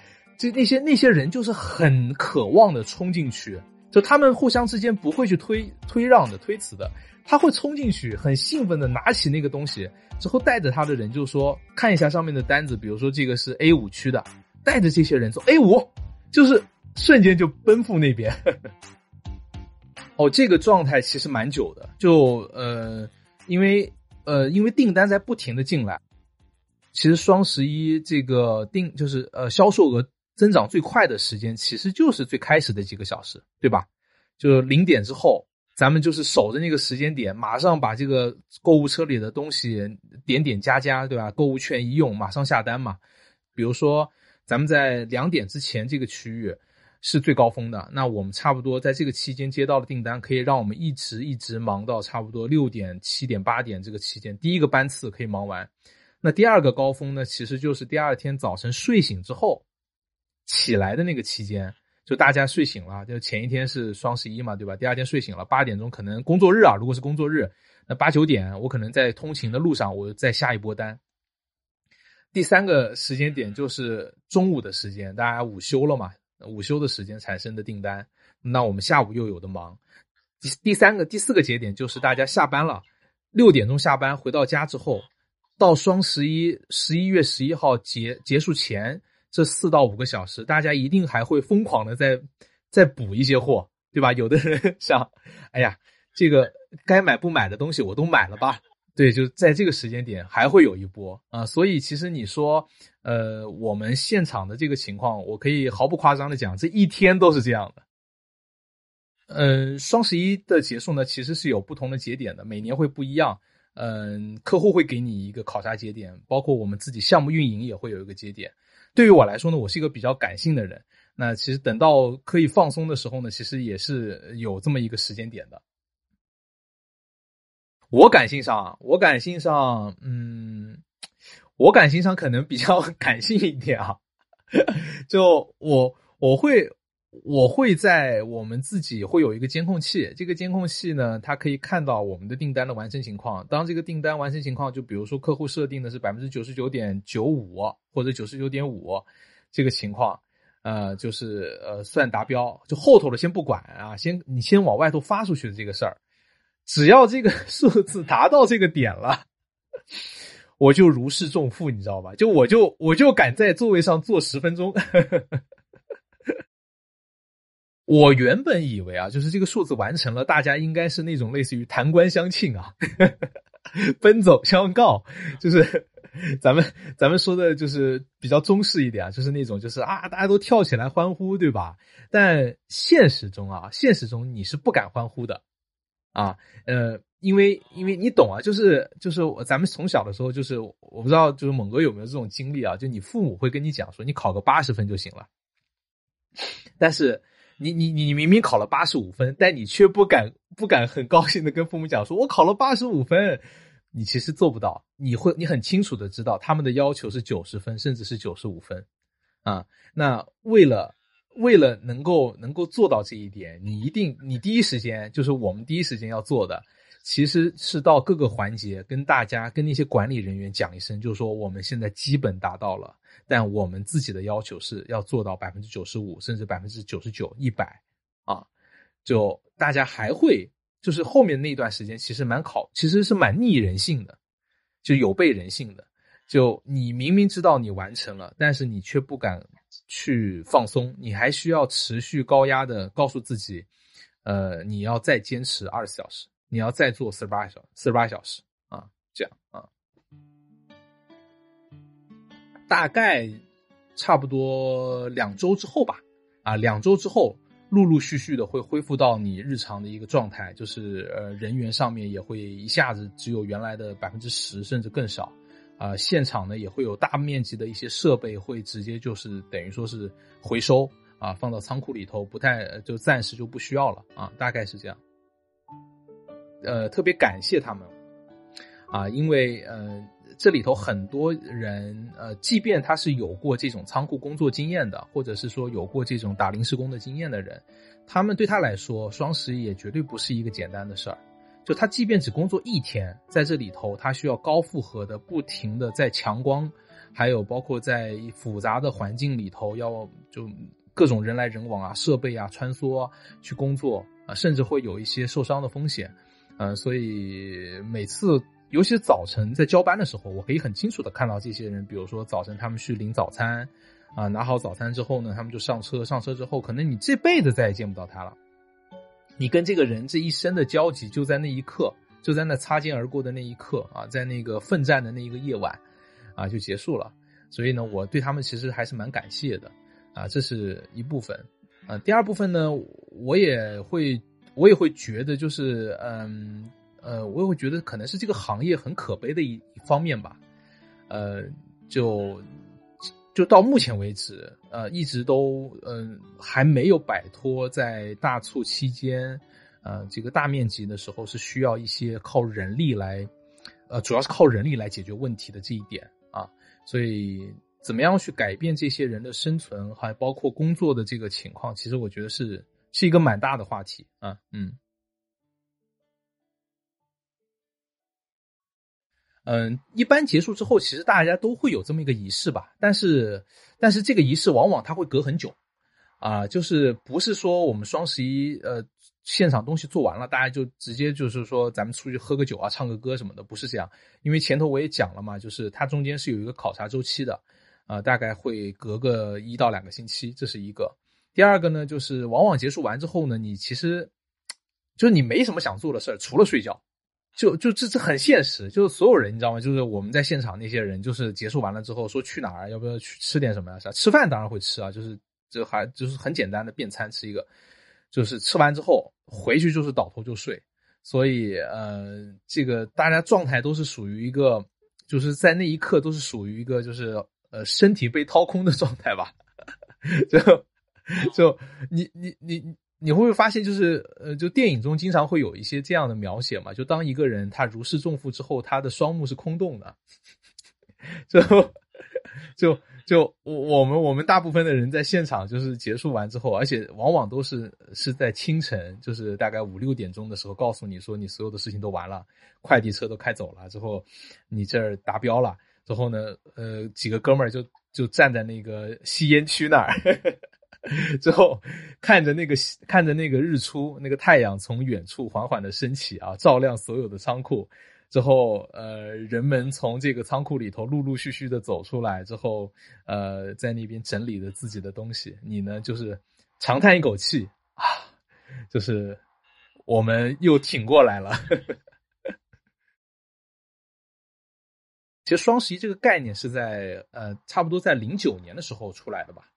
就那些那些人就是很渴望的冲进去，就他们互相之间不会去推推让的推辞的，他会冲进去，很兴奋的拿起那个东西，之后带着他的人就说看一下上面的单子，比如说这个是 A 五区的，带着这些人走 A 五，就是瞬间就奔赴那边。哦，这个状态其实蛮久的，就呃，因为呃，因为订单在不停的进来，其实双十一这个订就是呃销售额。增长最快的时间其实就是最开始的几个小时，对吧？就是零点之后，咱们就是守着那个时间点，马上把这个购物车里的东西点点加加，对吧？购物券一用，马上下单嘛。比如说，咱们在两点之前这个区域是最高峰的，那我们差不多在这个期间接到的订单，可以让我们一直一直忙到差不多六点、七点、八点这个期间，第一个班次可以忙完。那第二个高峰呢，其实就是第二天早晨睡醒之后。起来的那个期间，就大家睡醒了，就前一天是双十一嘛，对吧？第二天睡醒了，八点钟可能工作日啊，如果是工作日，那八九点我可能在通勤的路上，我再下一波单。第三个时间点就是中午的时间，大家午休了嘛，午休的时间产生的订单，那我们下午又有的忙。第第三个、第四个节点就是大家下班了，六点钟下班回到家之后，到双十一十一月十一号结结束前。这四到五个小时，大家一定还会疯狂的再再补一些货，对吧？有的人 想，哎呀，这个该买不买的东西我都买了吧？对，就在这个时间点还会有一波啊。所以其实你说，呃，我们现场的这个情况，我可以毫不夸张的讲，这一天都是这样的。嗯，双十一的结束呢，其实是有不同的节点的，每年会不一样。嗯，客户会给你一个考察节点，包括我们自己项目运营也会有一个节点。对于我来说呢，我是一个比较感性的人。那其实等到可以放松的时候呢，其实也是有这么一个时间点的。我感性上，我感性上，嗯，我感性上可能比较 感性一点啊。就我，我会。我会在我们自己会有一个监控器，这个监控器呢，它可以看到我们的订单的完成情况。当这个订单完成情况，就比如说客户设定的是百分之九十九点九五或者九十九点五这个情况，呃，就是呃算达标，就后头的先不管啊，先你先往外头发出去的这个事儿，只要这个 数字达到这个点了，我就如释重负，你知道吧？就我就我就敢在座位上坐十分钟。我原本以为啊，就是这个数字完成了，大家应该是那种类似于弹冠相庆啊，奔走相告，就是 咱们咱们说的就是比较中式一点啊，就是那种就是啊，大家都跳起来欢呼，对吧？但现实中啊，现实中你是不敢欢呼的啊，呃，因为因为你懂啊，就是就是咱们从小的时候，就是我不知道就是猛哥有没有这种经历啊，就你父母会跟你讲说，你考个八十分就行了，但是。你你你明明考了八十五分，但你却不敢不敢很高兴的跟父母讲说，我考了八十五分，你其实做不到。你会你很清楚的知道他们的要求是九十分，甚至是九十五分，啊，那为了为了能够能够做到这一点，你一定你第一时间就是我们第一时间要做的。其实是到各个环节跟大家跟那些管理人员讲一声，就是说我们现在基本达到了，但我们自己的要求是要做到百分之九十五，甚至百分之九十九、一百啊！就大家还会就是后面那段时间其实蛮考，其实是蛮逆人性的，就有悖人性的。就你明明知道你完成了，但是你却不敢去放松，你还需要持续高压的告诉自己，呃，你要再坚持二十四小时。你要再做四十八小四十八小时啊，这样啊，大概差不多两周之后吧，啊，两周之后陆陆续续的会恢复到你日常的一个状态，就是呃人员上面也会一下子只有原来的百分之十甚至更少，啊，现场呢也会有大面积的一些设备会直接就是等于说是回收啊，放到仓库里头，不太就暂时就不需要了啊，大概是这样。呃，特别感谢他们啊，因为呃。这里头很多人，呃，即便他是有过这种仓库工作经验的，或者是说有过这种打临时工的经验的人，他们对他来说，双十一也绝对不是一个简单的事儿。就他即便只工作一天，在这里头，他需要高负荷的，不停的在强光，还有包括在复杂的环境里头，要就各种人来人往啊，设备啊穿梭去工作啊，甚至会有一些受伤的风险，呃，所以每次。尤其早晨在交班的时候，我可以很清楚的看到这些人，比如说早晨他们去领早餐，啊，拿好早餐之后呢，他们就上车，上车之后，可能你这辈子再也见不到他了。你跟这个人这一生的交集就在那一刻，就在那擦肩而过的那一刻啊，在那个奋战的那一个夜晚，啊，就结束了。所以呢，我对他们其实还是蛮感谢的，啊，这是一部分。啊，第二部分呢，我也会，我也会觉得就是，嗯。呃，我也会觉得可能是这个行业很可悲的一一方面吧，呃，就就到目前为止，呃，一直都嗯还没有摆脱在大促期间，呃，这个大面积的时候是需要一些靠人力来，呃，主要是靠人力来解决问题的这一点啊，所以怎么样去改变这些人的生存，还包括工作的这个情况，其实我觉得是是一个蛮大的话题啊，嗯。嗯，一般结束之后，其实大家都会有这么一个仪式吧。但是，但是这个仪式往往它会隔很久，啊，就是不是说我们双十一呃现场东西做完了，大家就直接就是说咱们出去喝个酒啊，唱个歌什么的，不是这样。因为前头我也讲了嘛，就是它中间是有一个考察周期的，啊，大概会隔个一到两个星期，这是一个。第二个呢，就是往往结束完之后呢，你其实就是你没什么想做的事儿，除了睡觉。就就这这很现实，就是所有人你知道吗？就是我们在现场那些人，就是结束完了之后说去哪儿，要不要去吃点什么呀？啥吃饭当然会吃啊，就是就还就是很简单的便餐吃一个，就是吃完之后回去就是倒头就睡。所以呃，这个大家状态都是属于一个，就是在那一刻都是属于一个就是呃身体被掏空的状态吧。就就你你你。你会不会发现，就是呃，就电影中经常会有一些这样的描写嘛？就当一个人他如释重负之后，他的双目是空洞的，就就就我我们我们大部分的人在现场就是结束完之后，而且往往都是是在清晨，就是大概五六点钟的时候，告诉你说你所有的事情都完了，快递车都开走了之后，你这儿达标了之后呢，呃，几个哥们儿就就站在那个吸烟区那儿。之后，看着那个看着那个日出，那个太阳从远处缓缓的升起啊，照亮所有的仓库。之后，呃，人们从这个仓库里头陆陆续续的走出来之后，呃，在那边整理着自己的东西。你呢，就是长叹一口气啊，就是我们又挺过来了。其实双十一这个概念是在呃，差不多在零九年的时候出来的吧。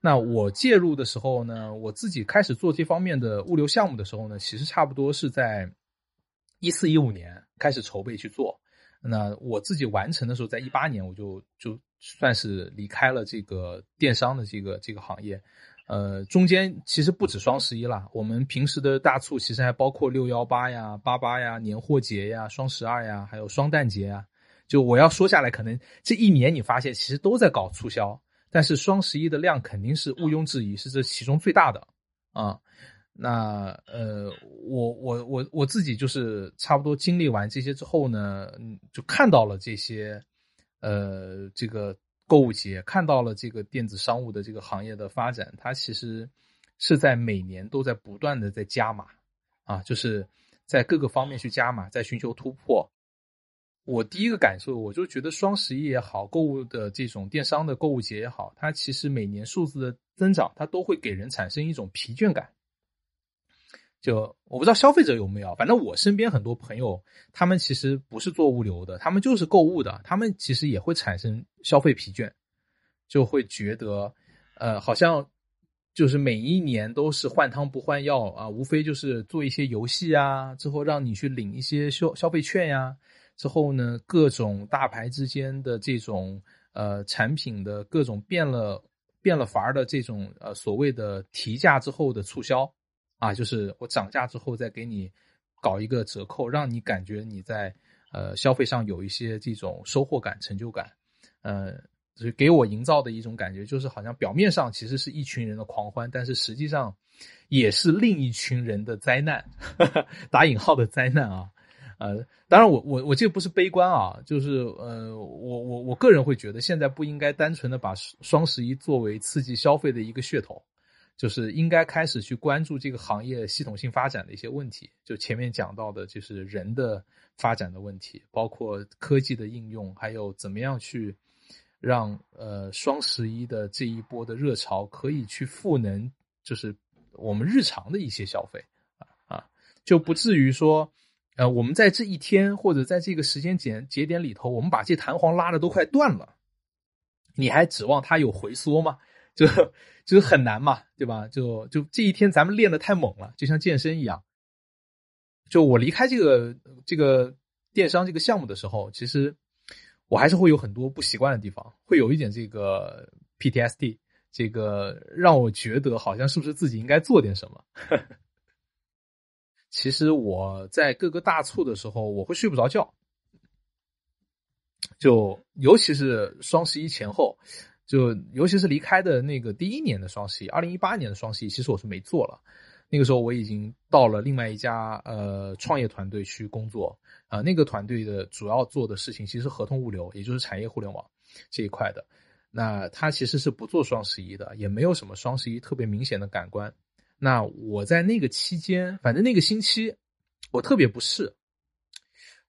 那我介入的时候呢，我自己开始做这方面的物流项目的时候呢，其实差不多是在一四一五年开始筹备去做。那我自己完成的时候，在一八年我就就算是离开了这个电商的这个这个行业。呃，中间其实不止双十一啦，我们平时的大促其实还包括六幺八呀、八八呀、年货节呀、双十二呀，还有双旦节啊。就我要说下来，可能这一年你发现其实都在搞促销。但是双十一的量肯定是毋庸置疑是这其中最大的。啊，那呃我我我我自己就是差不多经历完这些之后呢，就看到了这些呃这个购物节，看到了这个电子商务的这个行业的发展，它其实是在每年都在不断的在加码。啊，就是在各个方面去加码，在寻求突破。我第一个感受，我就觉得双十一也好，购物的这种电商的购物节也好，它其实每年数字的增长，它都会给人产生一种疲倦感。就我不知道消费者有没有，反正我身边很多朋友，他们其实不是做物流的，他们就是购物的，他们其实也会产生消费疲倦，就会觉得，呃，好像就是每一年都是换汤不换药啊，无非就是做一些游戏啊，之后让你去领一些消消费券呀，之后呢，各种大牌之间的这种呃产品的各种变了变了法儿的这种呃所谓的提价之后的促销啊，就是我涨价之后再给你搞一个折扣，让你感觉你在呃消费上有一些这种收获感、成就感，呃。所以给我营造的一种感觉，就是好像表面上其实是一群人的狂欢，但是实际上也是另一群人的灾难，打引号的灾难啊。呃，当然我我我这个不是悲观啊，就是呃，我我我个人会觉得，现在不应该单纯的把双十一作为刺激消费的一个噱头，就是应该开始去关注这个行业系统性发展的一些问题。就前面讲到的，就是人的发展的问题，包括科技的应用，还有怎么样去。让呃双十一的这一波的热潮可以去赋能，就是我们日常的一些消费啊啊，就不至于说，呃，我们在这一天或者在这个时间节节点里头，我们把这弹簧拉的都快断了，你还指望它有回缩吗？就就是很难嘛，对吧？就就这一天咱们练的太猛了，就像健身一样。就我离开这个这个电商这个项目的时候，其实。我还是会有很多不习惯的地方，会有一点这个 PTSD，这个让我觉得好像是不是自己应该做点什么。其实我在各个大促的时候，我会睡不着觉，就尤其是双十一前后，就尤其是离开的那个第一年的双十一，二零一八年的双十一，其实我是没做了。那个时候我已经到了另外一家呃创业团队去工作啊，那个团队的主要做的事情其实合同物流，也就是产业互联网这一块的。那他其实是不做双十一的，也没有什么双十一特别明显的感官。那我在那个期间，反正那个星期我特别不适，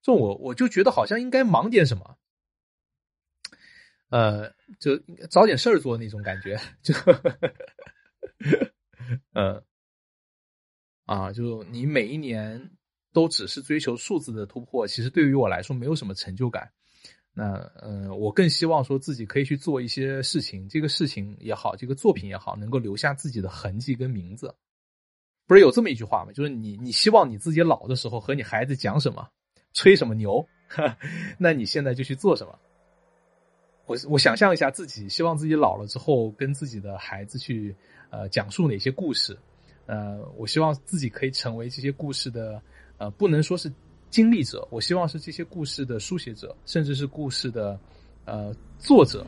就我我就觉得好像应该忙点什么，呃，就找点事儿做那种感觉，就嗯。啊，就你每一年都只是追求数字的突破，其实对于我来说没有什么成就感。那嗯，我更希望说自己可以去做一些事情，这个事情也好，这个作品也好，能够留下自己的痕迹跟名字。不是有这么一句话吗？就是你你希望你自己老的时候和你孩子讲什么，吹什么牛，那你现在就去做什么。我我想象一下自己希望自己老了之后跟自己的孩子去呃讲述哪些故事。呃，我希望自己可以成为这些故事的，呃，不能说是经历者，我希望是这些故事的书写者，甚至是故事的，呃，作者。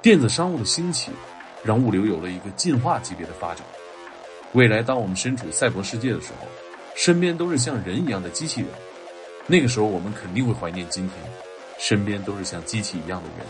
电子商务的兴起，让物流有了一个进化级别的发展。未来，当我们身处赛博世界的时候，身边都是像人一样的机器人，那个时候我们肯定会怀念今天。身边都是像机器一样的人。